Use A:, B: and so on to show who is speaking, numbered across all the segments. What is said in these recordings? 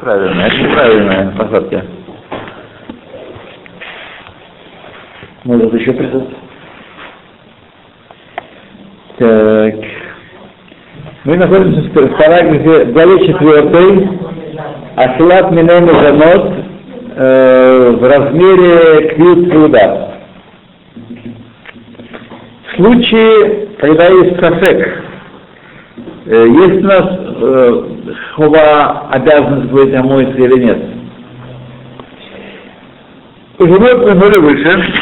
A: Правильно, это неправильная посадка. Может еще придут. Так. Мы находимся в параграфе главе 4. Аслат Минейна Жанот э, в размере квит труда. В случае, когда есть сафек, э, есть у нас э, хова обязанность будет омоиться или нет. Живот мы были выше.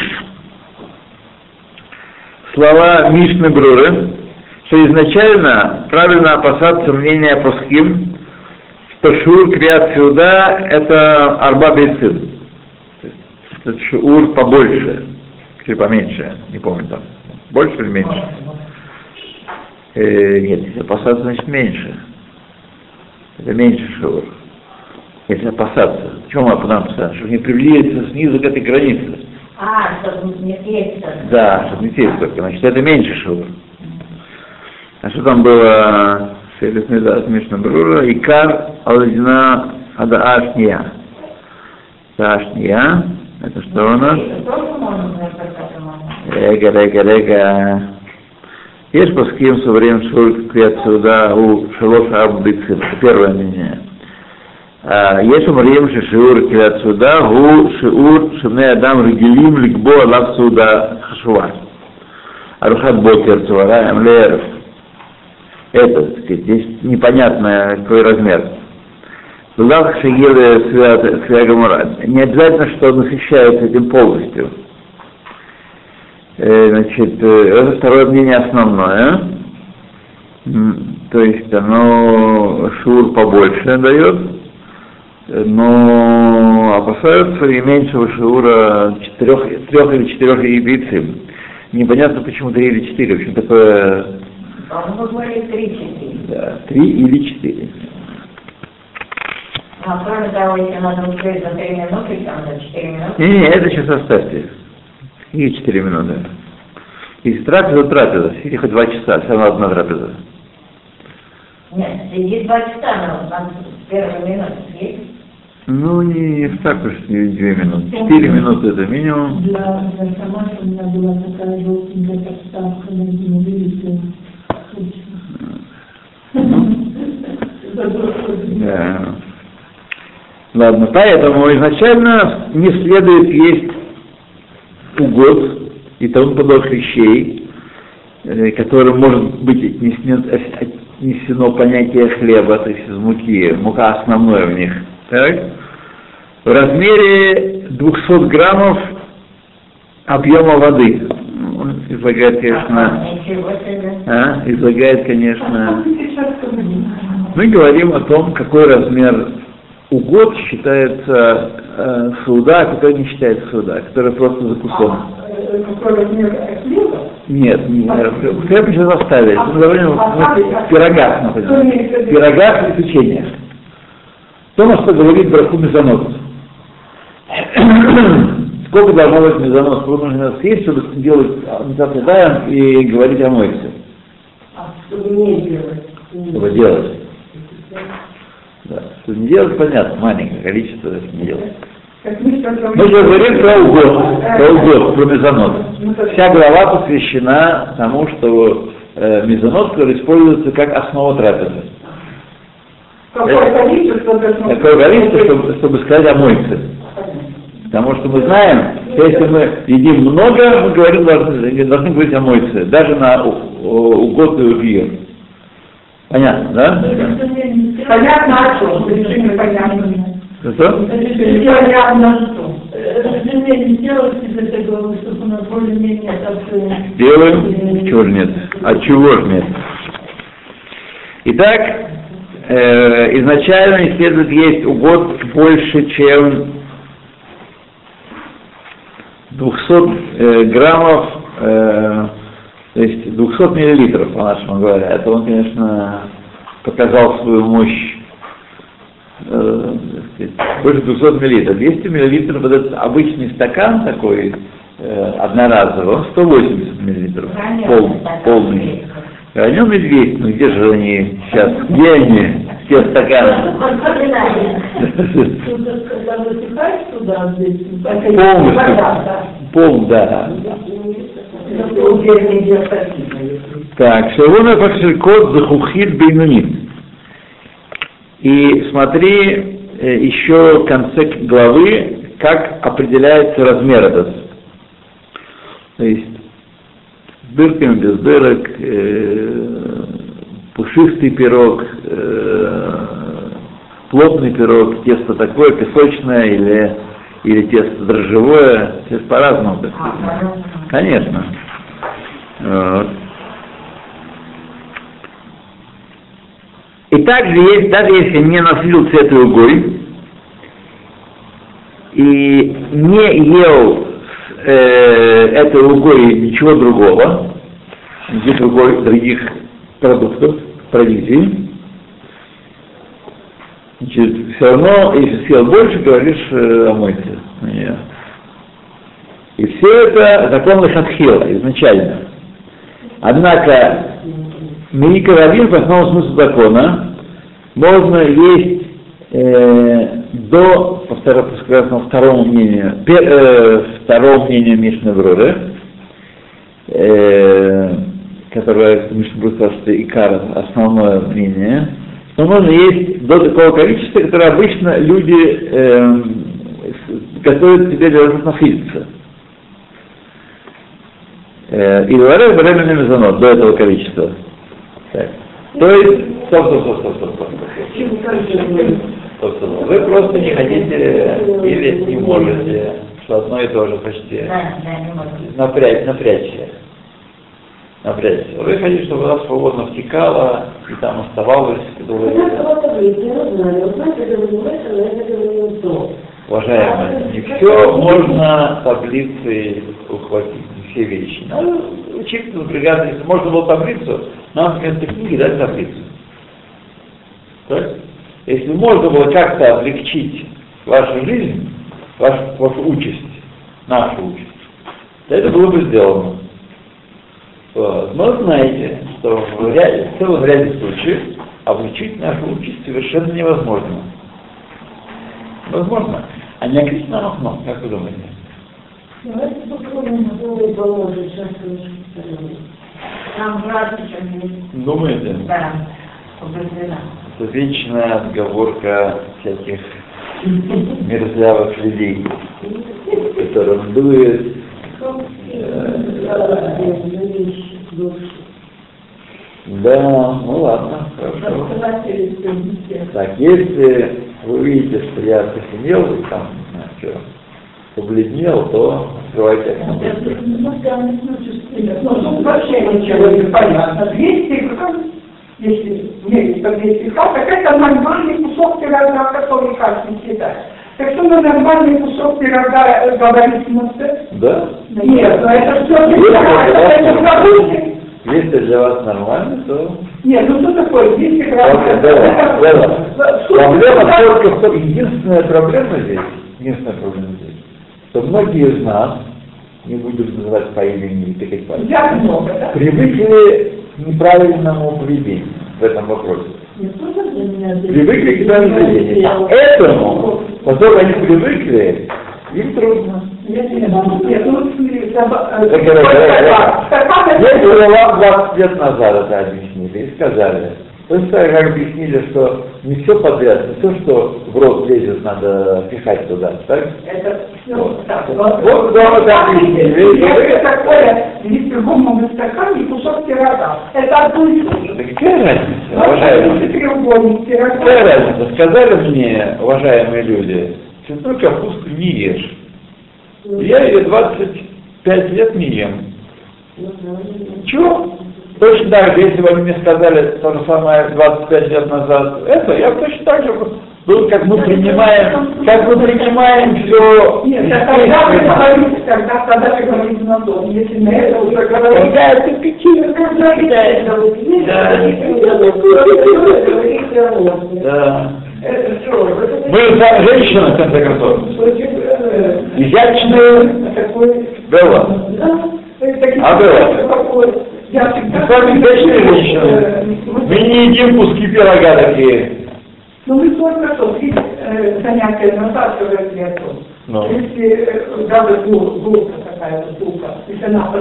A: Слова Мишны Бруры, что изначально правильно опасаться мнения Пасхим, что шур криат сюда это арба бейцин. Это шур побольше, или поменьше, не помню там. Больше или меньше? Э, нет, опасаться, значит меньше. Это меньше шур. Если опасаться. Почему мы опасаемся? Чтобы не приблизиться снизу к этой границе.
B: А, чтобы не съесть.
A: Да, чтобы не съесть только. Значит, это меньше шур. А что там было? Мишна Брура. Икар Аладина Адаашния. Адаашния. Это что у нас? Рега, рега, рега. Есть паским со временем шур квет сюда у шалош арбдицин. Первое мнение. А, Есть умрим шиур квет сюда у шиур шибне адам регилим ликбо алав сюда хашуа. Арухат бокер цуара эмлееров. Это, так сказать, здесь непонятно какой размер. Лулах шагилы святогамора. Не обязательно, что он насыщается этим полностью. Э, Значит, э, это второе мнение основное. То есть оно шур побольше дает, но опасаются и меньшего шура четырех, трех или четырех яиц. Непонятно почему три или четыре. В общем, такое
B: По-моему, говорит три-четыре.
A: да, три или четыре.
B: А кроме того, если надо успеть за три минуты, там за четыре минуты,
A: Не, не, это сейчас оставьте. И четыре минуты. Если трапеза, трапеза. Сиди хоть два часа, все равно одна трапеза.
B: нет, сидит два часа, но первой минуты съесть.
A: Ну, не, не так уж не две минуты. Четыре минуты это минимум.
C: Для, для информации у меня была такая желтенькая подставка на видите,
A: Да. Ладно, поэтому изначально не следует есть угод и тому подобных вещей, э, которым может быть отнесено, отнесено понятие хлеба, то есть из муки, мука основное в них, так? в размере 200 граммов объема воды. Излагает, конечно,
B: себе.
A: а, излагает, конечно,
C: скажу.
A: мы говорим о том, какой размер угод считается э, суда, а какой не считается суда, который просто закусон.
C: А, э?
A: Нет, не, хлеб сейчас оставили. Мы говорим о пирогах, например. Пирогах и печеньях. То, на что говорит Браху Мезонот. Сколько должно быть мезонот? Сколько нужно съесть, чтобы делать Митат Ядаем и говорить о мойце?
C: А чтобы не делать.
A: Чтобы делать. Да. Что не делать, понятно, маленькое количество.
C: Как мы
A: же говорим про угод, про угод, про мезонот. Вся глава посвящена тому, что э, мезонот который используется как основа трапезы.
C: Какое количество быть?
A: Такое количество, чтобы, чтобы сказать о мойце. Потому что мы знаем, что если мы едим много, мы говорим, должны, должны говорить о мойце, даже на угодную пьер. Понятно, да?
C: Понятно, о чем? Решение понятно.
A: Что?
C: Понятно, что.
D: Разделение делайте для того, чтобы у нас более-менее так э,
A: Делаем? Чего же нет? А чего же нет? Итак, э, изначально не следует есть угод больше, чем 200 э, граммов, э, то есть 200 миллилитров, по-нашему говоря. Это он, конечно, показал свою мощь. э, сказать, больше 200 миллилитров. 200 миллилитров, вот этот обычный стакан такой, э, одноразовый, он 180 миллилитров, пол- полный. А о нем и 200, ну где же они сейчас, где они? Все стаканы.
B: Воспоминания.
C: Тут, когда высыхаешь туда, здесь, так и
A: Полностью. Пол, да. Так, Шелуна Факшелькот Захухит Бейнунит. И смотри э, еще в конце главы, как определяется размер этот. То есть с дырками, без дырок, э, пушистый пирог, э, плотный пирог, тесто такое, песочное или, или тесто дрожжевое, все по-разному. так сказать. Конечно. И также есть, даже если не носил этой угой и не ел э, этой угой ничего другого, никаких другой, других продуктов, провизии, значит, все равно, если съел больше, говоришь, э, омойся нее. И все это закон Лехатхила, изначально. Однако, Мейка Равин, по основному смыслу закона, можно есть э, до, по второму, второму мнению, пе- э, второму мнению Мишны Бруры, э, которое Мишна Брура что Икар основное мнение, но можно есть до такого количества, которое обычно люди э, готовят себе для насытиться. Э, и говорят временный мезонот до этого количества. Так. То есть, стоп, стоп, стоп, стоп, стоп, стоп, стоп. Стоп, стоп. Вы просто не хотите или не можете, что одно и то же почти.
B: Да, да, не могу.
A: Напрячь, напрячься. Напрячься. Вы хотите, чтобы вода свободно втекала и там оставалась Уважаемые, не все можно таблицей ухватить, не все вещи. Надо учиться напрягаться. Если можно было таблицу, нам в конце книги дать таблицу. Так? Если можно было как-то облегчить вашу жизнь, вашу, вашу участь, нашу участь, то это было бы сделано. Вот. Но знаете, что в, ряде, в целом ряде случаев облегчить нашу участь совершенно невозможно. Возможно. А не окно, как вы думаете? Думаете?
B: Да.
A: Это вечная отговорка всяких мерзлявых людей, которым дует. Да, ну ладно, хорошо. Так, если вы видите, что я посинел и там, не знаю, что, побледнел, то открывайте окно.
D: Ну, тут вообще ничего не понятно. 200 грамм, если мерить по 200 грамм, так это нормальный кусок пирога, который как не съедать. Так что на нормальный кусок пирога э, говорить муце?
A: Да?
D: Нет, ну это все продукты.
A: Если для вас нормально, то
D: Нет, ну что такое 200 грамм?
A: Да, да, да. Проблема только в том, единственная проблема здесь, единственная проблема здесь, что многие из нас, не будем называть по имени и тыкать пальцем,
D: Я много, да?
A: привыкли к неправильному поведению в этом вопросе. Привыкли к неправильному поведению. Поэтому, поскольку они привыкли, им трудно.
D: Ну, э,
A: Если вам 20 лет назад это объяснили и сказали, то есть так как объяснили, что не все подряд, не все, что в рот лезет, надо пихать туда, так?
D: Это все
A: Вот.
D: так.
A: Вот, вот так объяснили.
D: Если такое литровом стакане кусок пирога, это одно и то же.
A: Да какая разница, уважаемые?
D: треугольник
A: Какая
D: пирога.
A: разница? Сказали мне, уважаемые люди, цветную капусту не ешь. Я ее 25 лет не ем. Чего? Точно так же, если бы они мне сказали то же самое 25 лет назад, это я точно так же был, как мы принимаем, как мы принимаем все
D: Нет, это когда вы говорите, когда, когда вы говорите на дом, если на это уже говорите,
A: Да, это какие Да.
D: это все.
A: Мы за женщина, в конце концов. Изящные
D: Такой
A: Белла. А было?
D: Я
A: Мы с вами изящные женщины. Мы не едим куски пирога такие.
D: Ну, мы только что, видите, э, занятия назад говорили о том,
A: Ну.
D: если э, даже гулка какая-то штука, если она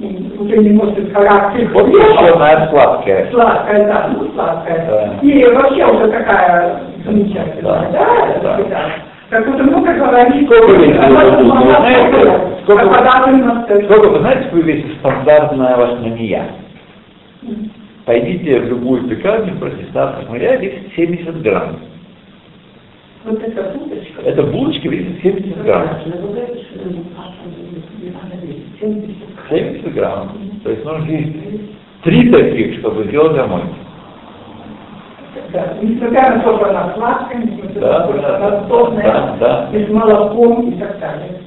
D: и уже не носит характер,
A: Вот черная сладкая.
D: сладкая, да, ну сладкая,
A: Да.
D: и вообще уже такая замечательная,
A: Да.
D: да,
A: Да.
D: да. Как будто много говорить,
A: Сколько вы
D: а
A: знаете, сколько. Сколько вы знаете, какой весит стандартная вашмания? Пойдите в любую пекарню, спросите, стандартная вашмания весит 70 грамм.
D: Вот эта уточка.
A: Эта булочка весит 70 грамм. 70 грамм. То есть нужно есть три таких, чтобы сделать домой.
D: Да, несмотря на то, что она сладкая, несмотря
A: Да,
D: на то, что
A: да,
D: она
A: да,
D: сложная,
A: да.
D: и с молоком и так далее.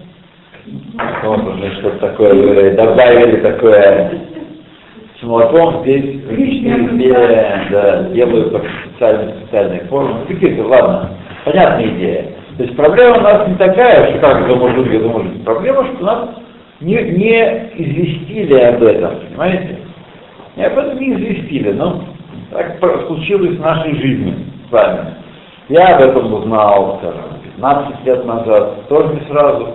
A: Вот уже что-то такое добавили такое с молоком здесь везде, да, делают по специальной специальной форме. Ну, какие-то, ладно, понятная идея. То есть проблема у нас не такая, что как это может быть, это может быть. Проблема, что нас не, не известили об этом, понимаете? И об этом не известили, но так случилось в нашей жизни с вами. Я об этом узнал, скажем, 15 лет назад, тоже не сразу,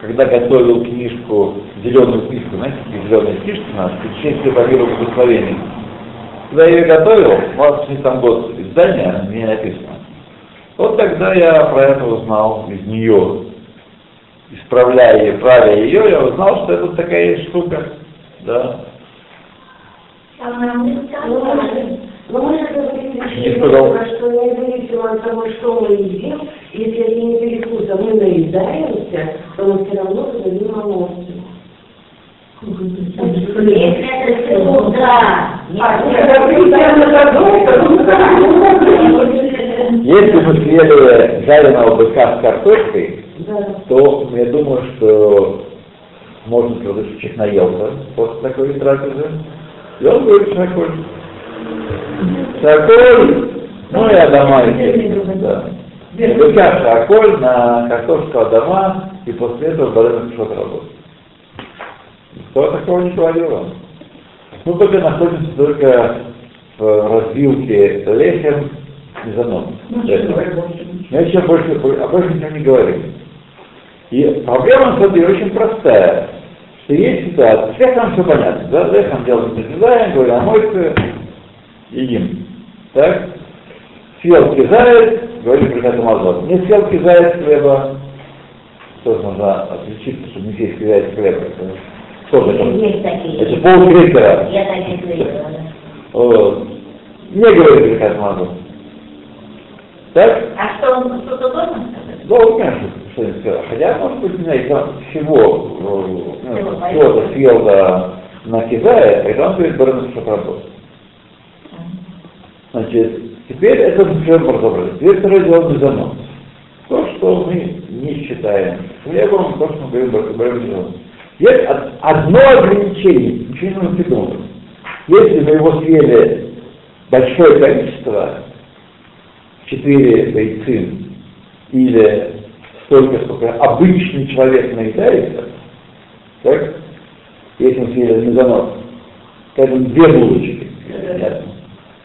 A: когда готовил книжку, зеленую книжку, знаете, такие зеленые книжки у нас, «Путешествие по миру благословений». Когда я ее готовил, вот там год издания, мне написано. Вот тогда я про это узнал из нее. Исправляя и правя ее, я узнал, что это такая штука. Да.
E: Но мы же говорили, что независимо от того, что мы едим, если это не перекуса, мы наедаемся, то мы все равно.
B: Если секунда.
D: А, ну, да.
A: Если мы съели жареного быка с картошкой,
E: Да.
A: то я думаю, что можно сказать, что человек наелся после такой трапезы. И он говорит Шаколь. Шаколь, ну и Адама, естественно, да. Быка Шаколь на картошку Адама, и после этого Барена что-то работает. Никто такого не говорил. Мы только находимся только в развилке Лехем и Занон. Мы еще больше, о больше ничего не говорим. И проблема, деле, очень простая. Что есть ситуация, всех нам все понятно, да, лехом делаем не говорим, а мойцы едим. Так? Съел кизает, говорим про Амазон. Не съел кизает хлеба, тоже нужно отличиться, чтобы не съесть кизает хлеба. Это Что же это?
B: Есть такие.
A: Это полкрекера.
B: Я таких видела. да.
A: Вот. Не говорит про Амазон. Так?
B: А что он что-то должен сказать?
A: Ну, вот, конечно, что я сказал. Хотя, может быть, не знаю, там всего, э, ну, всего-то съел да, на Кизае, тогда он говорит, что работает. Значит, теперь это все разобрали. Теперь второе дело мезонос. То, что мы не считаем хлебом, то, что мы говорим про мезонос. Есть од- одно ограничение, ничего не придумывать. Если мы его съели большое количество, четыре бойцин или столько, сколько обычный человек наедается, так, если мы съели мезонос, скажем, две булочки.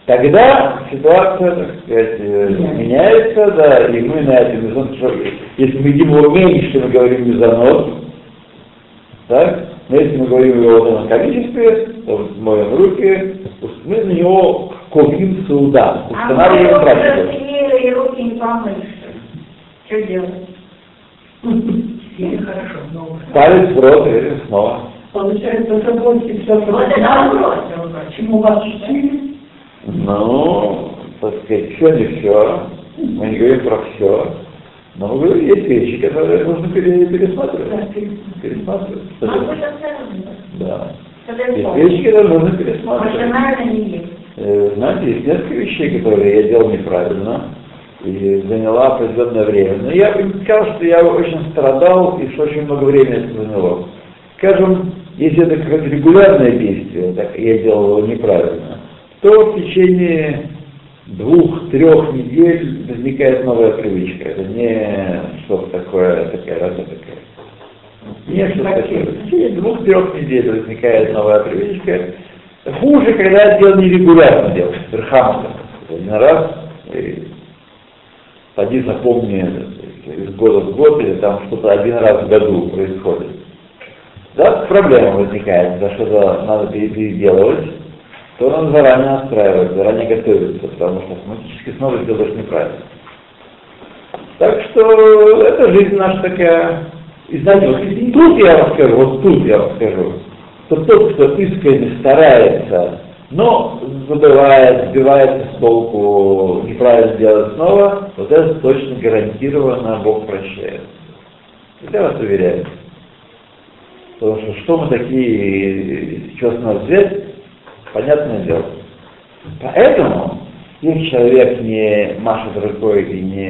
A: Тогда ситуация, так сказать, э, меняется, да, и мы на этом мезонос, что, если мы едим его меньше, мы говорим мезонос, так, но если мы говорим его в этом количестве, то моем руки, мы на него копим суда,
B: А мы
A: устанавливаем
B: его
A: практику.
B: съели и руки не помыли. Что делать?
D: Хорошо, но
A: Палец в рот и снова.
D: получается, все
B: это вопрос.
D: Почему вас учили?
A: Ну, так сказать, все не все. Мы не говорим про все. Но говорим, есть вещи, которые нужно пере- пересматривать. Пересматривать.
B: А?
A: Да. Есть вещи, которые нужно пересматривать. Э, Знаете, есть несколько вещей, которые я делал неправильно и заняла определенное время. Но я бы сказал, что я очень страдал и что очень много времени это заняло. Скажем, если это какое-то регулярное действие, так я делал его неправильно, то в течение двух-трех недель возникает новая привычка. Это не что-то такое, такая работа такая. Не что такое. В течение двух-трех недель возникает новая привычка. Хуже, когда это дело нерегулярно делать, верхамка. один раз, и поди запомни из года в год, или там что-то один раз в году происходит. Да, проблема возникает, за что-то надо переделывать, то надо заранее настраивать, заранее готовиться, потому что автоматически снова сделаешь неправильно. Так что это жизнь наша такая. И знаете, вот тут я вам скажу, вот тут я вам скажу, что тот, кто искренне старается, но забывает, сбивается с толку, неправильно делает снова, вот это точно гарантированно Бог прощает. Я вас уверяю. Потому что что мы такие, что с нас взять, понятное дело. Поэтому, если человек не машет рукой и не...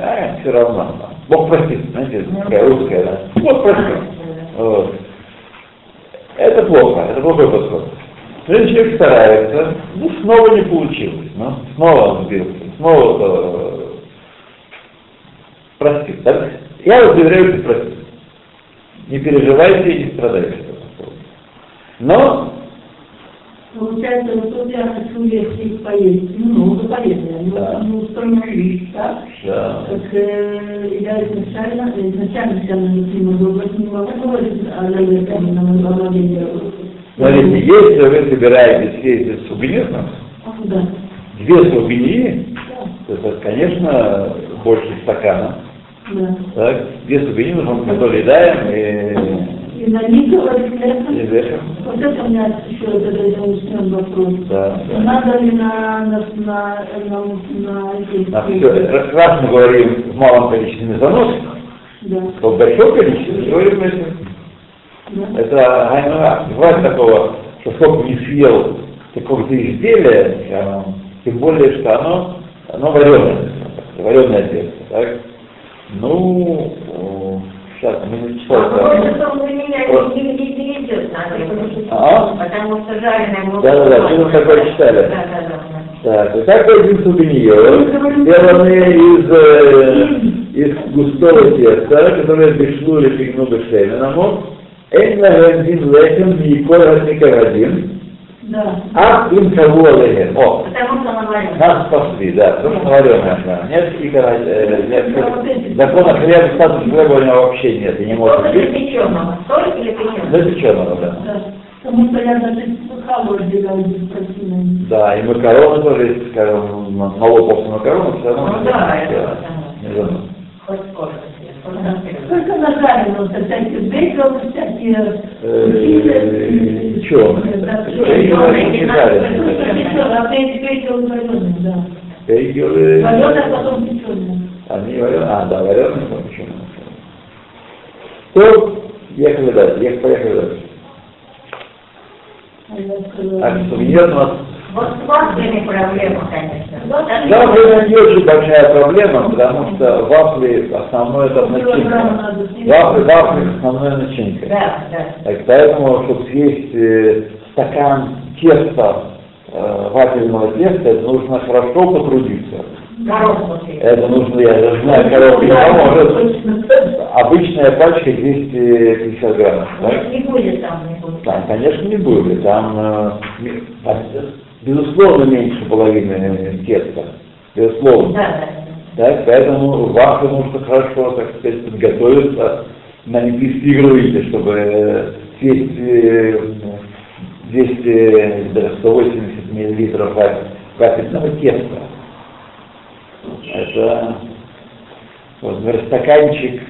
A: А, все равно. Бог простит, знаете, такая русская, да? Бог простит. Вот. Это плохо, это плохой подход. Но если человек старается, ну, снова не получилось, ну, снова он сбился, снова э, простит. Да? Я вас уверяю, что простит. Не переживайте и не страдайте. Но
C: Получается, вот тут я хочу легче поесть, ну, много полезное, ну,
A: Да.
C: ну, устроились, так?
A: да,
C: Так э, я изначально, изначально я не могу, не могу говорить о наверное, на обладение.
A: Смотрите, если вы собираетесь ездить с субинизмом,
C: Да.
A: две субинии, это, конечно, больше стакана,
C: Да.
A: так, две субинии мы соблюдаем и,
C: И на них говорит,
A: и
C: это,
A: вешаем.
C: вот это у меня еще этот заучен вопрос.
A: Да, да.
C: Надо ли на, на, на, на, на,
A: На все, раз мы говорим в малом количестве заносов,
C: Да,
A: то в большом количестве говорим
C: да.
A: Это гайнура. Бывает такого, что сколько не съел какого-то изделия, оно, тем более, что оно, оно вареное, вареное тесто, так? Ну, сейчас,
B: минуточку. Потом применять, не перейдет, надо,
A: а?
B: потому что жареное много.
A: Да-да-да, что мы такое читали?
B: Да-да-да.
A: Так, и так один сутеньон, сделанный из, э, из густого теста, которое бешло или фигну бешейменому, Эйн лагендин лехем и коль хасникарадин,
C: да.
A: Ах, им кого О.
B: Потому что она вареная.
A: Нас спасли, да. Потому что вареная она. Нет, и, э, нет ну, закона хлеба, статус хлеба у него вообще нет. И не может
B: Только
A: быть.
B: печеного. Соль или печеного?
A: Для печеного, да.
C: да. Потому что я даже халву делаю без.
A: Да, и макароны тоже, если, скажем, мало после макароны, все равно.
B: Ну да, это.
A: Да. Не знаю.
B: Хоть скоро.
C: Да. Только на жареном, всякие бейгл, всякие...
A: Э, чёрные.
C: Да,
A: Бейгл
C: чёрные.
A: не жареные.
C: А эти бейгл вареные, да.
A: Бейгелы,
C: Вареные, а потом печеные.
A: они вареные, а, да, вареные, но почему? То, ехали дальше, ехали, поехали дальше.
C: А
A: сувенир у нас
B: Вот с вафлями проблема, конечно. Вот они-
A: Вафли не очень большая проблема, потому что вафли основное это начинка. Вафли, вафли основная начинка.
B: Да, да.
A: Так, поэтому, чтобы съесть э, стакан теста, э, вафельного теста, это нужно хорошо потрудиться. Это нужно, я знаю, коробка не поможет. Обычная пачка 250 граммов.
B: Нет,
A: Так?
B: не будет там, не будет.
A: Там, конечно, не будет. Там, э, безусловно, меньше половины теста. Безусловно.
B: Да, да.
A: Так, поэтому вафли нужно хорошо, так сказать, подготовиться на олимпийские игры выйти, чтобы э, съесть э, 200, да, 180 миллилитров вафельного теста. Это, вот, например, стаканчик,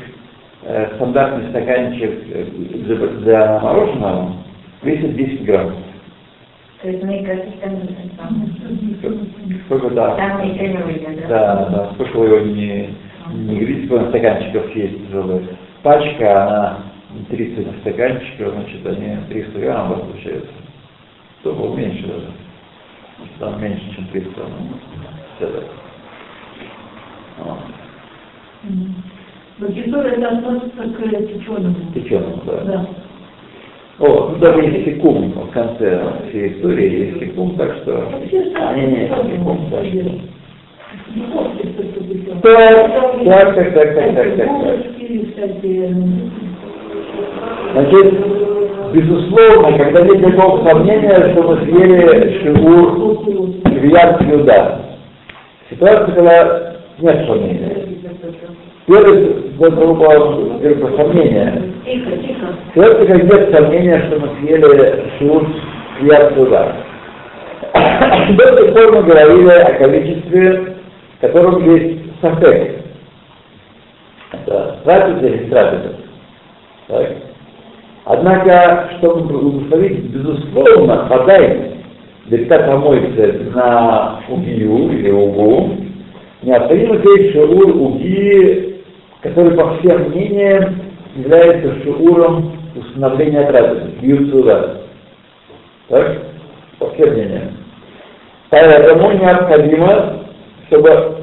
A: э, стандартный стаканчик для, для мороженого весит 10 грамм.
B: То есть мы какие-то там,
A: Сколько да?
B: там не выйдет,
A: Да, да, сколько вы его не, не говорите, сколько стаканчиков есть тяжелые. Пачка, она 30 стаканчиков, значит, они 300 грамм у вас получается. То было меньше даже. Там меньше, чем 300. Ну, все так. Вот.
C: Но кефир это относится к печеному.
A: Печеным, да.
C: Да.
A: О, ну даже есть секунд в конце всей истории, есть секунд, так что... Не, не, секунд,
C: чтобы печеный.
A: Так, так, так, так, так, так, так. Значит, безусловно, когда нет никакого сомнения, что мы съели шигур Квият Юда. Ситуация, когда нет сомнения. Первый вопрос, первое сомнение.
B: Тихо, тихо.
A: Ситуация, когда нет сомнения, что мы съели шут яд туда. До сих пор мы говорили о количестве, в котором есть сафек. Это трапеза или трапеза. Так? Однако, чтобы благословить, безусловно, подай легка помоется на угию или угу, необходимо есть шаур уги, который, по всем мнениям, является шауром установления трапезы, бьют сюда. Так? По всем мнениям. Поэтому необходимо, чтобы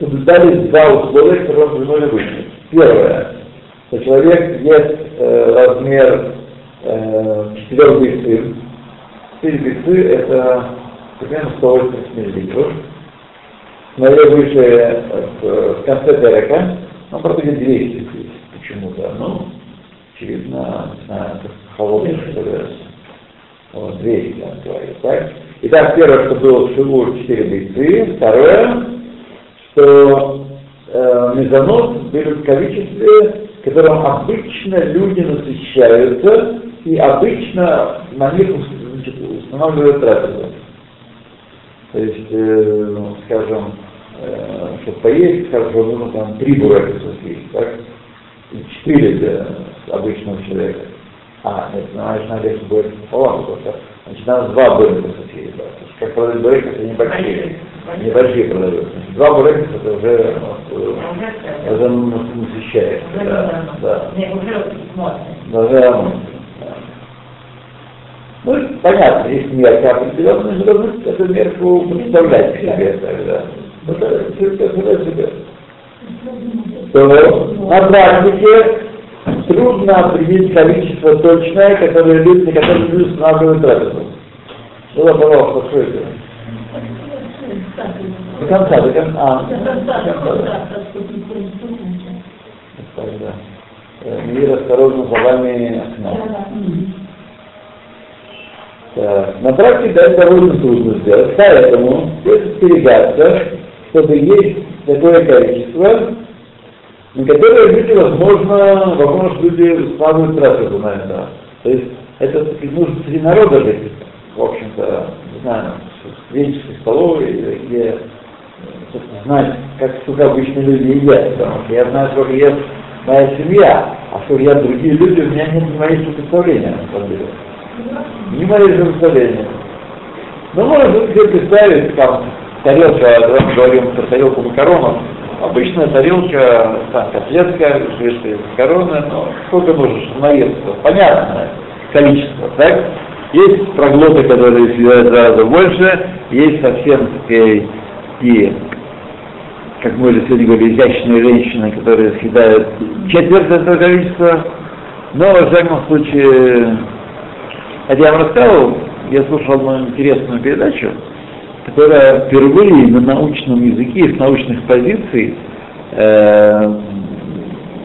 A: соблюдались два условия, которые должны выяснить. Первое, что человек ест э, размер э, 4 быстрым, 4 бесы это примерно 180 миллилитров. Смотря выше э, в конце терека, ну, правда, 200 почему-то, ну, очевидно, не знаю, это холодный, что ли, вот, 200, он говорит, так? Итак, первое, что было в Шигур 4 бойцы, второе, что э, мезонос были в количестве, которым обычно люди насыщаются, и обычно на них значит, устанавливают трапезу. То есть, э, ну, скажем, э, чтобы поесть, скажем, нужно там три бурака съесть, так? И четыре для обычного человека. А, нет, значит, надо их будет пополам, значит, надо два бурека съесть, да. То есть, как продать бурек, это небольшие, небольшие продают. Значит, два бурека это уже, ну, уже насыщает. Да, да. Даже рамон. Ну, понятно, есть мерка определенная, но эту мерку представлять себе тогда. То на практике трудно определить количество точное, которое люди, на которые люди устанавливают трапезу. Ну, да, пожалуйста, что это? До конца, до конца. А, до конца, да. Мир осторожно за вами окно. Так. На практике это довольно трудно сделать, поэтому стоит остерегаться, чтобы есть такое количество, на которое люди, возможно, возможно, люди складывают трапезу на это. То есть это нужно среди народа жить, в общем-то, не знаю, в венческой столовой, где знать, как сколько обычно люди едят, потому что я знаю, сколько ест моя семья, а сколько едят другие люди, у меня нет ни малейшего представления на самом деле. Ни малейшего представления. Ну, можно себе представить, там, тарелка, мы говорим про тарелку макаронов, обычная тарелка, там, котлетка, шведская макароны, но сколько нужно, чтобы наесться? Понятное количество, так? Есть проглоты, которые съедают раза больше, есть совсем такие и как мы уже сегодня говорили, изящные женщины, которые съедают четверть этого количества, но, во всяком случае, хотя я вам рассказывал, я слушал одну интересную передачу, которая впервые на научном языке, с научных позиций э,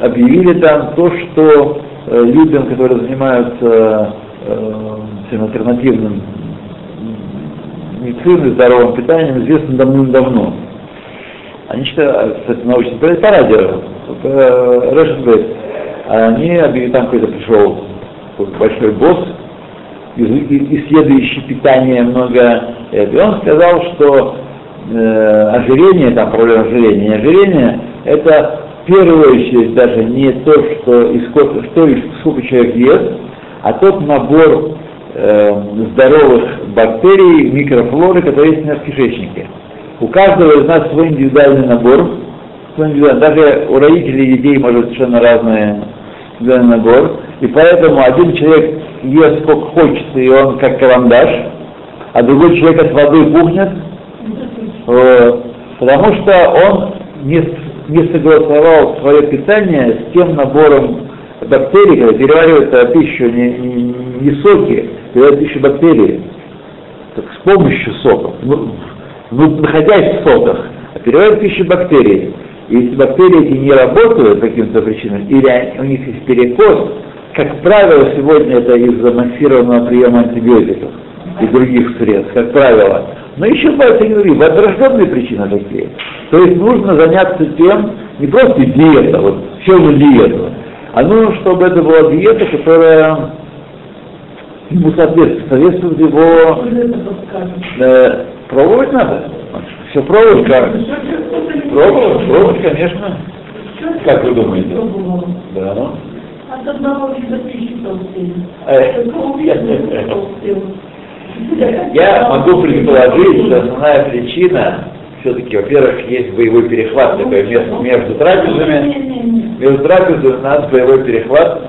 A: объявили там то, что э, людям, которые занимаются э, всем альтернативным медициной, здоровым питанием, известно давным-давно. Они считают, кстати, научный проект по радио, Рэшен говорит, они объявили, там какой-то пришел большой босс, исследующий питание много, и он сказал, что э, ожирение, там проблема ожирения, не ожирение, это в первую очередь даже не то, что, и сколько, что и сколько человек ест, а тот набор э, здоровых бактерий, микрофлоры, которые есть у нас в кишечнике. У каждого из нас свой индивидуальный набор, свой индивидуальный, даже у родителей детей может совершенно разный индивидуальный набор, и поэтому один человек ест сколько хочется, и он как карандаш, а другой человек от воды пухнет, э, потому что он не, не согласовал свое питание с тем набором бактерий, когда переваривается пищу не, не, не соки, переваривает пищу бактерии, так с помощью соков, ну, ну, находясь в соках, а переваривает пищу бактерии. И если бактерии эти не работают по каким-то причинам, или у них есть перекос, как правило, сегодня это из-за массированного приема антибиотиков. и других средств, как правило. Но еще бывают и другие, бывают рожденные причины такие. То есть нужно заняться тем, не просто диета, вот все на диету, а нужно, чтобы это была диета, которая ему соответствует, соответствует его э, пробовать надо. Все пробовать как? Пробовать, пробовать, конечно. Как вы думаете? Да. Ну.
C: От одного вида толстею.
A: Я могу предположить, что основная причина все-таки, во-первых, есть боевой перехват такой между, между трапезами. Между трапезами у нас боевой перехват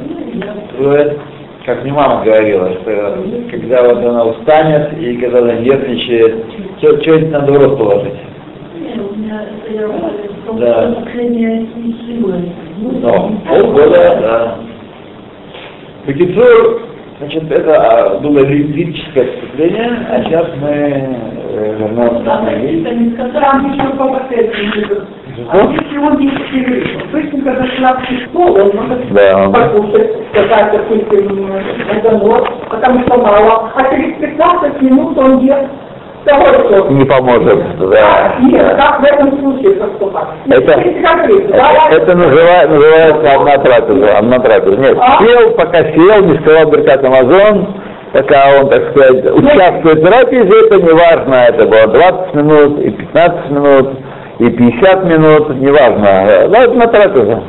A: как мне мама говорила, что когда вот она устанет и когда она нервничает, что-нибудь надо в рот положить. Да. Но полгода, да. Бакицур, значит, это а, было лирическое вступление, а сейчас мы э, вернемся
C: А
A: на.
D: А
A: Да.
D: покушать, сказать, допустим, это потому что мало, а через 15 минут он ест сорт.
A: Не поможет, да.
D: Нет, как в этом случае поступать?
A: Это-
D: конкретно, да,
A: Это называется, называется одна трапеза, одна трапеза. Нет,
D: А?
A: сел, пока сел, не сказал Беркат Амазон, пока он, так сказать, участвует в трапезе, это не важно, это было 20 минут, и 15 минут, и 50 минут, не важно. Да, одна трапеза.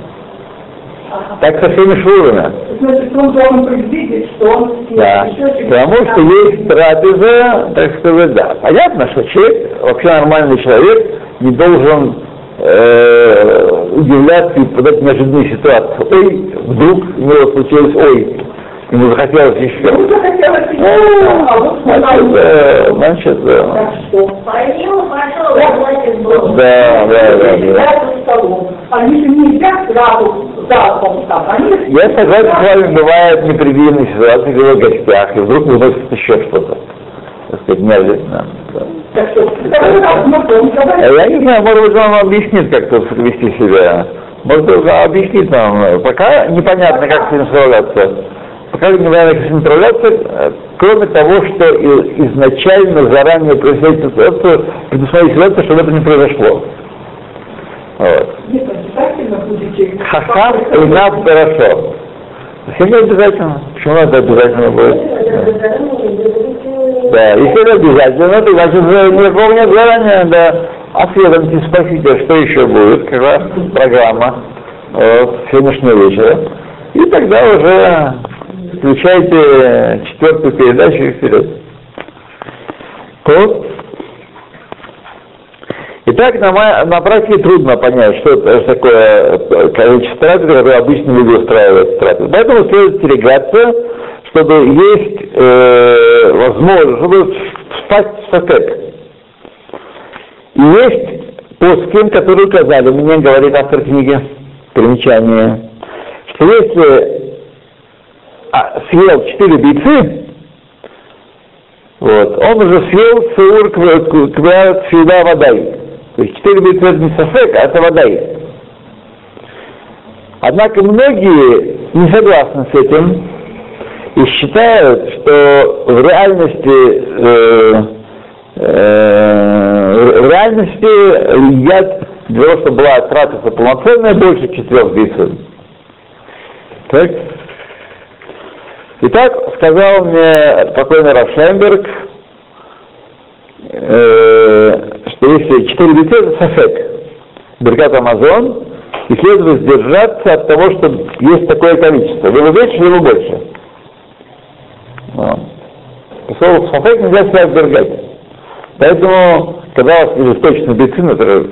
A: Так со всеми швурами.
D: Значит, он должен предвидеть, что он
A: Да. Потому что
D: 15
A: есть трапеза, так сказать, да. Понятно, что человек, вообще нормальный человек, не должен э, удивляться и попадать в неожиданные ситуации. Ой, вдруг у него случилось ой, ему захотелось еще.
D: Ему захотелось еще, а
A: Значит, э, значит, Да, да, да.
D: Они же не едят сразу залпом там. Они
A: Я согласен с вами, бывают непредвиденные ситуации, когда в гостях, и вдруг выносит еще что-то. Так сказать, неожиданно. Да.
D: Так
A: Я не знаю, может быть, он вам объяснит, как тут вести себя. Может он объяснит нам. Пока непонятно, как с этим справляться. Пока с этим справляться, э, кроме того, что изначально заранее происходит ситуацию, предусмотреть ситуацию, чтобы это не произошло. Вот.
D: не будете...
A: Хахам и нам хорошо. Совсем не обязательно. Почему это обязательно будет? Да, если это обязательно, то значит никакого нет заранее, да. Осведомьте, спросите, что еще будет, какая программа вот, сегодняшнего вечера. И тогда уже включайте четвертую передачу и вперед. То. Итак, на, на практике трудно понять, что это такое э, количество трапез, которое обычно люди устраивают трапез. Поэтому следует остерегаться, чтобы есть э, возможность, чтобы впасть в сатек. И есть поским, которые указали, мне говорит автор книги, примечание, что если а, съел четыре бийцы, вот, он уже съел саур квят всегда водай. То есть четыре бийцы это не сафек, а это водай. Однако многие не согласны с этим и считают, что в реальности э, э, в реальности едят для того, чтобы была трапеза полноценная, больше четырех бийцев. Так? Итак, сказал мне покойный Раф Шайнберг, э, что если четыре бийца это сафек, Беркат Амазон, и следует сдержаться от того, что есть такое количество. Либо меньше, либо больше. Вот. По слову сафек нельзя себя отвергать. Поэтому, когда у вас есть точно бейцы, например,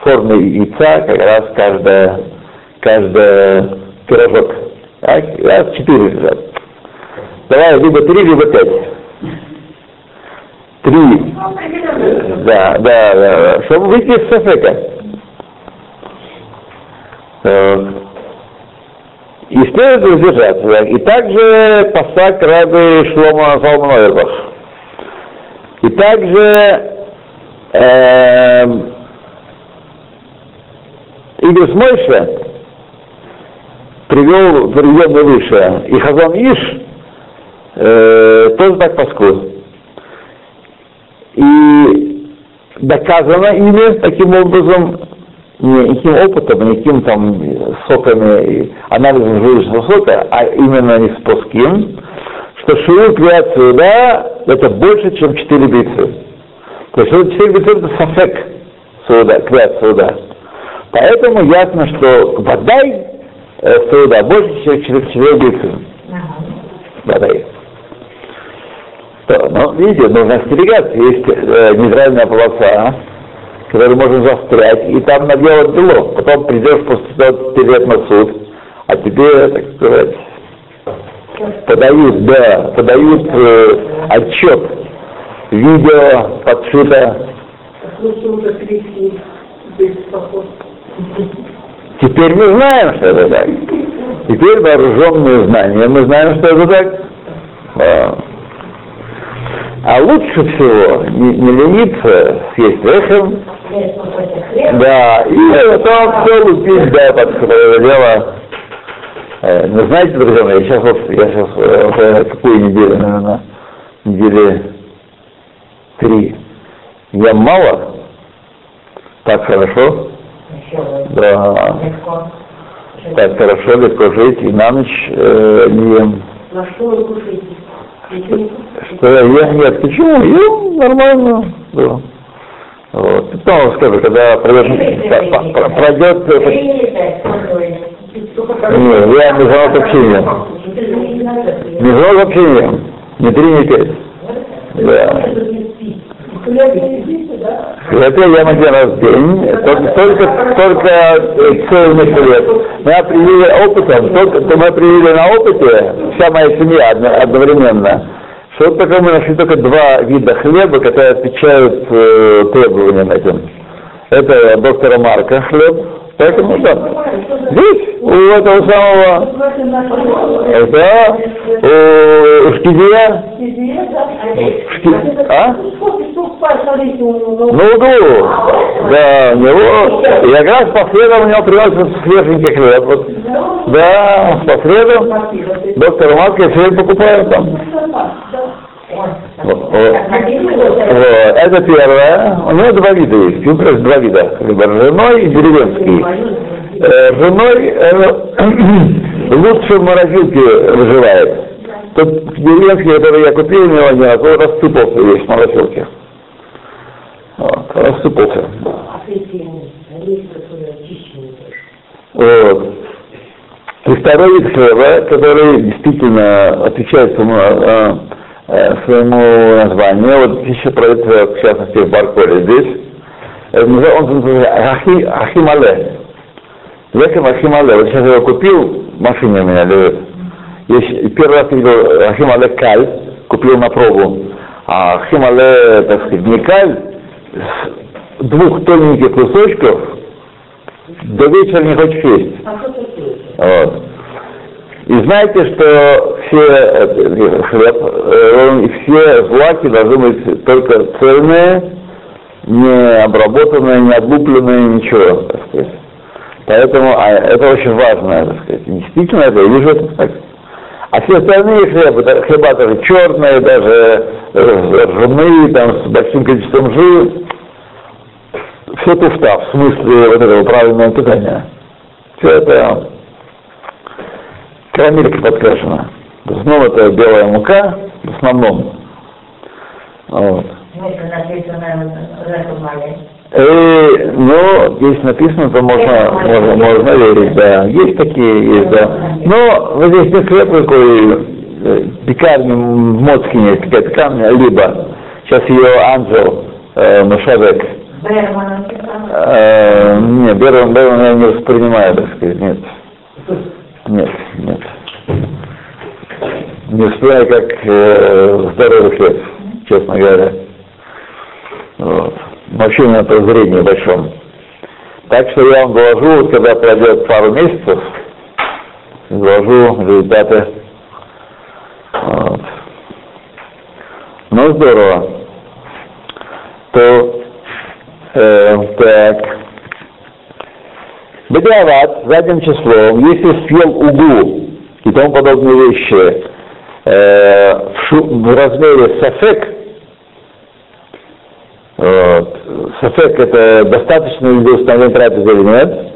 A: в форме яйца, как раз каждая, каждая пирожок, так, раз четыре лежат. Давай либо три, либо пять. Три. Да, да, да. Чтобы выйти из сафека. И следует воздержаться. И также пасак Раби Шлома Залмановербах. И также эм, Игорь Мойша привел приведенный выше. И Хазан Иш э, тоже так паску. И доказано ими таким образом, не никаким опытом, никаким там соками, анализом желудочного сока, а именно не с плоским, что шиур клят суда это больше, чем 4 битвы. То есть это 4 битвы это сафек суда, клят суда. Поэтому ясно, что водай э, суда больше, чем 4 битвы. Водай. То, ну, видите, нужно остерегаться. Есть э, нейтральная полоса, которую можно застрять, и там наделать дело. Потом придешь после того 4 лет на суд, а тебе, так сказать, подают, да, подают э, отчет, видео подшито. Теперь мы знаем, что это так. Теперь вооруженные знания, мы знаем, что это так. А, лучше всего не, не лениться съесть лехем, да, и потом все лупить, да, под свое дело. Э, Ну, знаете, друзья мои, я сейчас я сейчас уже какую неделю, наверное, недели три. Я мало, так хорошо, да, так хорошо, легко жить, и на ночь э, не ем.
E: На что вы кушаете? Не?
A: Что я нет, почему? Ем нормально, да. Вот. Потом скажу, когда пройдет, про- про- пройдет
B: Принято, спокойно.
A: Не, я международное общение. Международное общение. Не три, не пять. Да. Это я один раз в день, только, только, только э, цельный хлеб. Мы определили опытом, только, то мы определили на опыте, вся моя семья одно- одновременно, что вот только мы нашли только два вида хлеба, которые отвечают э, требованиям этим. Это доктора Марка хлеб, поэтому да. Здесь, у этого самого, это у, Шкидия, Шки- а? Ну, углу. Да, у него, и как раз по средам у него приносится свеженький хлеб. Вот. Да, по средам доктор Марк я все покупаю там. Вот, Это первое. У него два вида есть. Просто два вида. Ржаной и деревенский. Э, ржаной э, лучше в морозилке выживает. Тот деревенский, который я купил у него раз, он рассыпался весь в морозилке. Вот, рассыпался. Вот. И второй вид который действительно отвечает своему, э, э, своему названию, вот еще продается, в частности, в Барколе здесь, называется- он называется ахи, ахимале. Лехем ахимале. Вот сейчас я его купил, в машине у меня лежит. Я первый раз видел ахимале каль, купил на пробу. А ахимале, так сказать, не каль, с двух тоненьких кусочков до вечера не хочешь есть. Вот. И знаете, что все э, все злаки должны быть только цельные, не обработанные, не облупленные, ничего, так сказать. Поэтому а, это очень важно, так сказать. Действительно, это я вижу это так. А все остальные хлебы, хлеба даже черные, даже э, ржаные, там, с большим количеством жира, все туфта, в смысле вот этого правильного питания. Все это карамелька подкрашена. В основном это белая мука, в основном. Вот. И, ну, здесь написано, то можно, можно, можно верить, да. Есть такие, есть, да. Но вот здесь не хлеб какой, э, пекарня в Моцкине, такая пекарня, либо, сейчас ее Анджел э,
B: Берман.
A: Э, нет, Берман, Берман я не воспринимаю, так сказать, нет. Нет, нет. Не воспринимаю как э, здоровый хлеб, честно говоря. Вот. Вообще у меня подозрение большом. Так что я вам доложу, когда пройдет пару месяцев, доложу результаты. Вот. Ну, здорово. То Э, так. Бедиават, задним числом, если съел угу и тому подобные вещи э, в, шу- в размере сафек, Сафек это достаточно для установления трапезы или нет.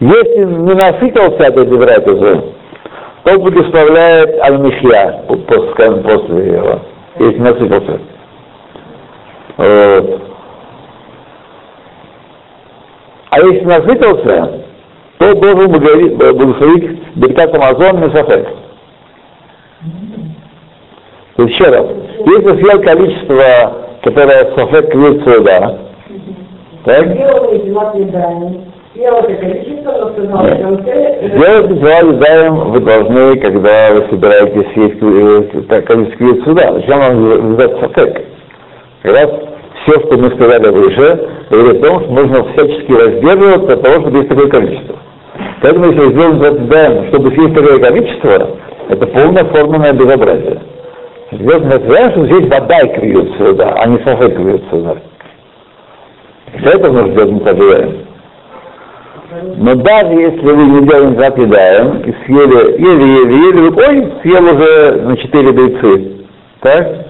A: Если не насытился от этой трапезы, то благословляет Аль-Михья после, после его, если насытился. Вот. А если насытился, то должен благословить Беркат Амазон Месафек. То есть еще раз, если съел количество, которое Сафек квит сюда, так? Сделать ритуал даем вы должны, когда вы собираетесь съесть количество квит сюда. Зачем вам взять Сафек? Как раз все, что мы сказали выше, говорит о том, что нужно всячески воздерживаться от того, чтобы есть такое количество. Если мы сделаем задаем, чтобы съесть такое количество, это полное форменное безобразие. Звездное знаем, что здесь вода и кривится сюда, а не сафек кривится сюда. Для этого нужно сделать мутажиаем. Но даже если вы не делаем закидаем и съели, ели, ели, ели, вы, ой, съел уже на четыре бойцы, так,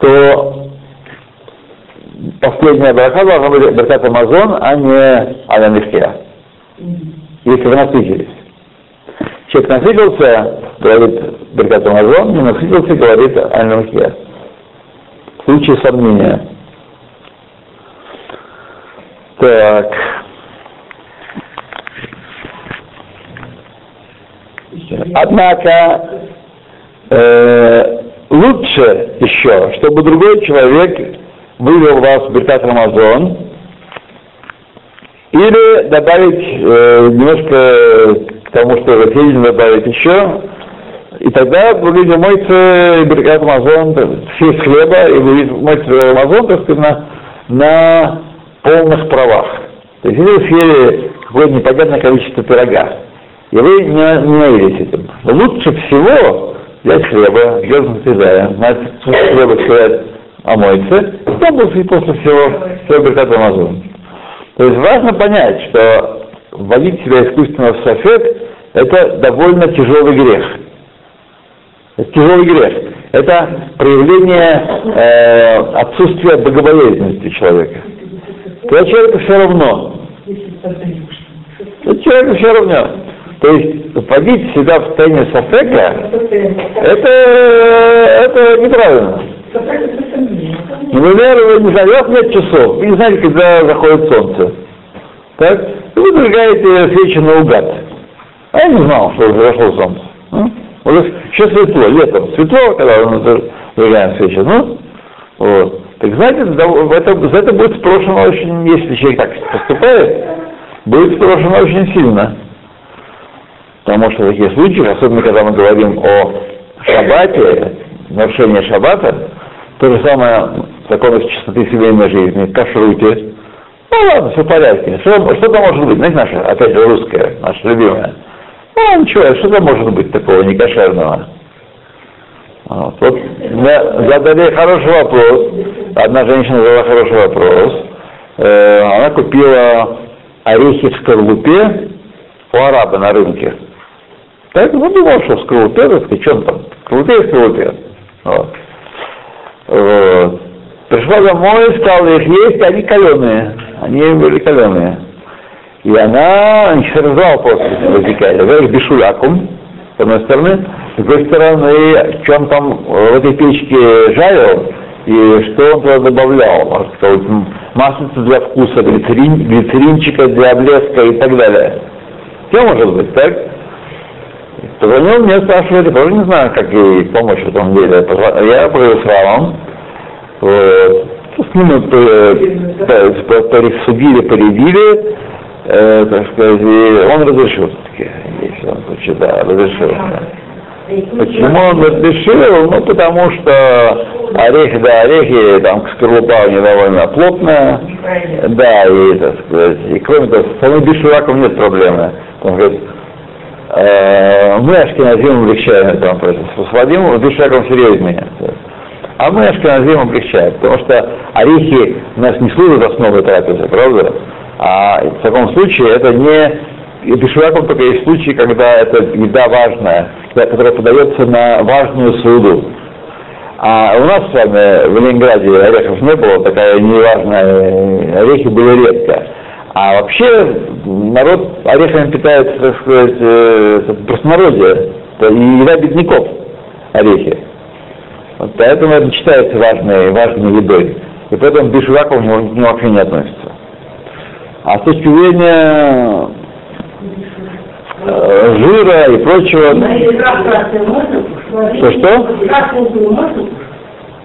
A: то последняя браха должна быть Беркат Амазон, а не Аля Если вы насытились. Человек насытился, говорит Беркат Амазон, не насытился, говорит Аля В случае сомнения. Так. Однако э, лучше еще, чтобы другой человек вывел вас в Беркат Рамазон, или добавить э, немножко тому, что хотели добавить еще, и тогда вы будете моется Беркат Рамазон, съесть хлеба, и вы моется Рамазон, так сказать, на, на полных правах. То есть если вы съели какое-то непонятное количество пирога, и вы не, не наелись этим, лучше всего взять хлеба, грязно съедая, на хлеба сказать, омоется, потом будет после всего, все Беркат Амазон. То есть важно понять, что вводить себя искусственно в софет – это довольно тяжелый грех. Это тяжелый грех. Это проявление э, отсутствия богобоязненности человека. Когда человеку все равно. Это человеку все равно. То есть вводить себя в состояние софека – это, это неправильно. Например, вы не вас нет часов, вы не знаете, когда заходит солнце. Так? И вы зажигаете свечи наугад. А я не знал, что зашло солнце. Ну? Уже сейчас светло, летом светло, когда мы зажигаем свечи. Ну, вот. Так знаете, это, за это будет спрошено очень, если человек так поступает, будет спрошено очень сильно. Потому что в таких случаях, особенно когда мы говорим о шаббате, нарушении шаббата, то же самое в законах чистоты семейной жизни, кашруте. Ну ладно, все в порядке. Что, что там может быть? Знаете, наша, опять же, русская, наша любимая. Ну, ничего, что там может быть такого некошерного? Вот, вот задали хороший вопрос. Одна женщина задала хороший вопрос. Э, она купила орехи в скорлупе у араба на рынке. Так, ну, думал, что в скорлупе, так сказать, что там? В скорлупе и в скорлупе. Вот. Вот. Пришла домой, стала их есть, они каленые. Они были каленые. И она не раздал после возникает. Их бешуляком, с одной стороны, с другой стороны, в чем там в этой печке жарил, и что он туда добавлял, может маслица для вкуса, глицерин, глицеринчика для блеска и так далее. Все может быть, так? Позвонил мне, спрашивает, я тоже не знаю, как ей помочь в этом деле. Я поговорил с Равом, вот. С ним судили, поредили, э, так сказать, и он разрешил все-таки, если он хочет, да, разрешил. Почему он разрешил? Ну, потому что орехи, да, орехи, там, скорлупа у них довольно плотная, да, и, так сказать, и кроме того, с самим бешураком нет проблемы. Он говорит, э, мы ашкеназим этот вопрос. С Вадимом бешураком серьезнее. А мы ашкеназим облегчаем, потому что орехи у нас не служат основой трапезы, правда? А в таком случае это не бешураком только есть случаи, когда это еда важная, которая подается на важную суду. А у нас с вами в Ленинграде орехов не было, такая неважная, орехи были редко. А вообще народ орехами питается, так сказать, э, простонародье, и еда бедняков орехи. Вот поэтому это считается важной, важной едой. И поэтому бешура к нему, к нему вообще не относится. А с точки зрения э, жира и прочего,
B: рак красный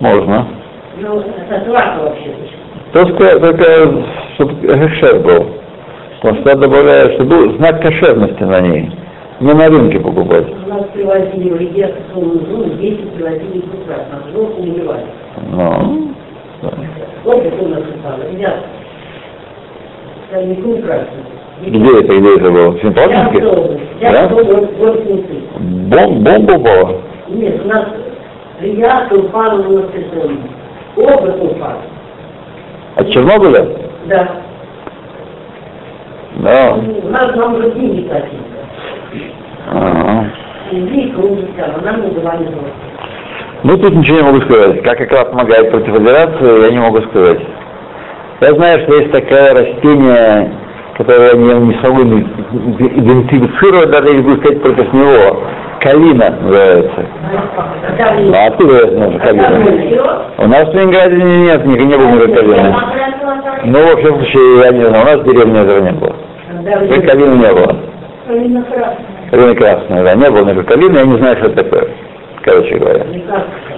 B: можно. Ну.
A: Только, только чтобы кашер был. Потому что чтобы был знак кошерности на ней. Не на рынке покупать.
B: У нас привозили в региональную зону, 10 привозили икру красную, а желтую наливали.
A: Ну, да.
B: Вот это у нас упало. Ребят, икру красную.
A: Где это, где это было? В
B: Я
A: Симпатинске?
B: Я
A: Да? Бом, бомба упала?
B: Нет, у нас ребята упала на сезон. Оба упали.
A: От Чернобыля?
B: Да.
A: Да.
B: У нас нам уже деньги платили.
A: Ага.
B: И.
A: Ну, тут ничего не могу сказать. Как икра помогает против я не могу сказать. Я знаю, что есть такое растение, которое я не, не смогу идентифицировать, даже если буду сказать против него. Калина называется. А откуда я знаю, калина? У нас в Ленинграде нет, не, не было никакой калины. Ну, в общем случае, я не знаю, у нас в деревне этого не было. Никакой калины не было.
C: Калина красная.
A: Калина красная, да, не было никакой калины, я не знаю, что такое, короче говоря.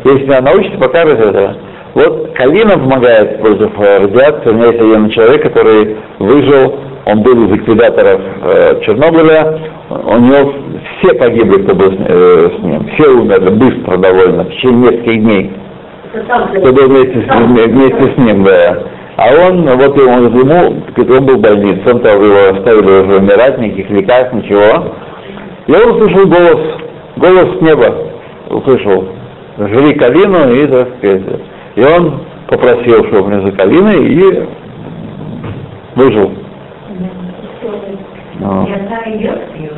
A: Если меня научите, покажете это. Вот калина помогает против э, радиации. У меня есть один человек, который выжил, он был из ликвидаторов э, Чернобыля, у него все погибли, кто был с, э, с ним, все умерли быстро довольно, в течение нескольких дней, кто был вместе с, вместе с ним, да. А он, вот ему, ему, он был в больнице, он его оставили уже умирать, никаких лекарств, ничего. Он услышал голос, голос неба услышал, жри калину и, так сказать, и он попросил, чтобы мне за калиной и выжил. Ну,
B: Я пью.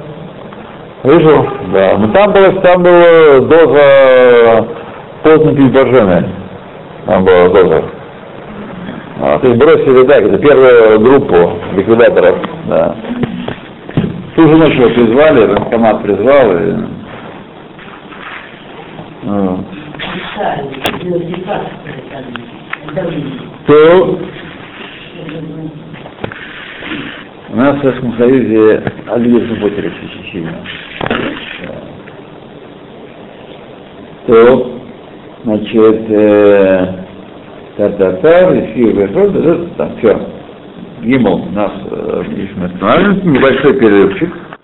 A: Выжил, да. Но там была, там была доза поздно пить боржены. Там была доза. А, то есть бросили, да, это первую группу ликвидаторов, да. Ту же ночь его призвали, военкомат призвал, и... ну, то у нас в Советском Союзе люди заботились очень сильно. То, значит, э, тар-тар-тар, и все, там все. Гимл, нас здесь мы останавливаемся, небольшой перерывчик.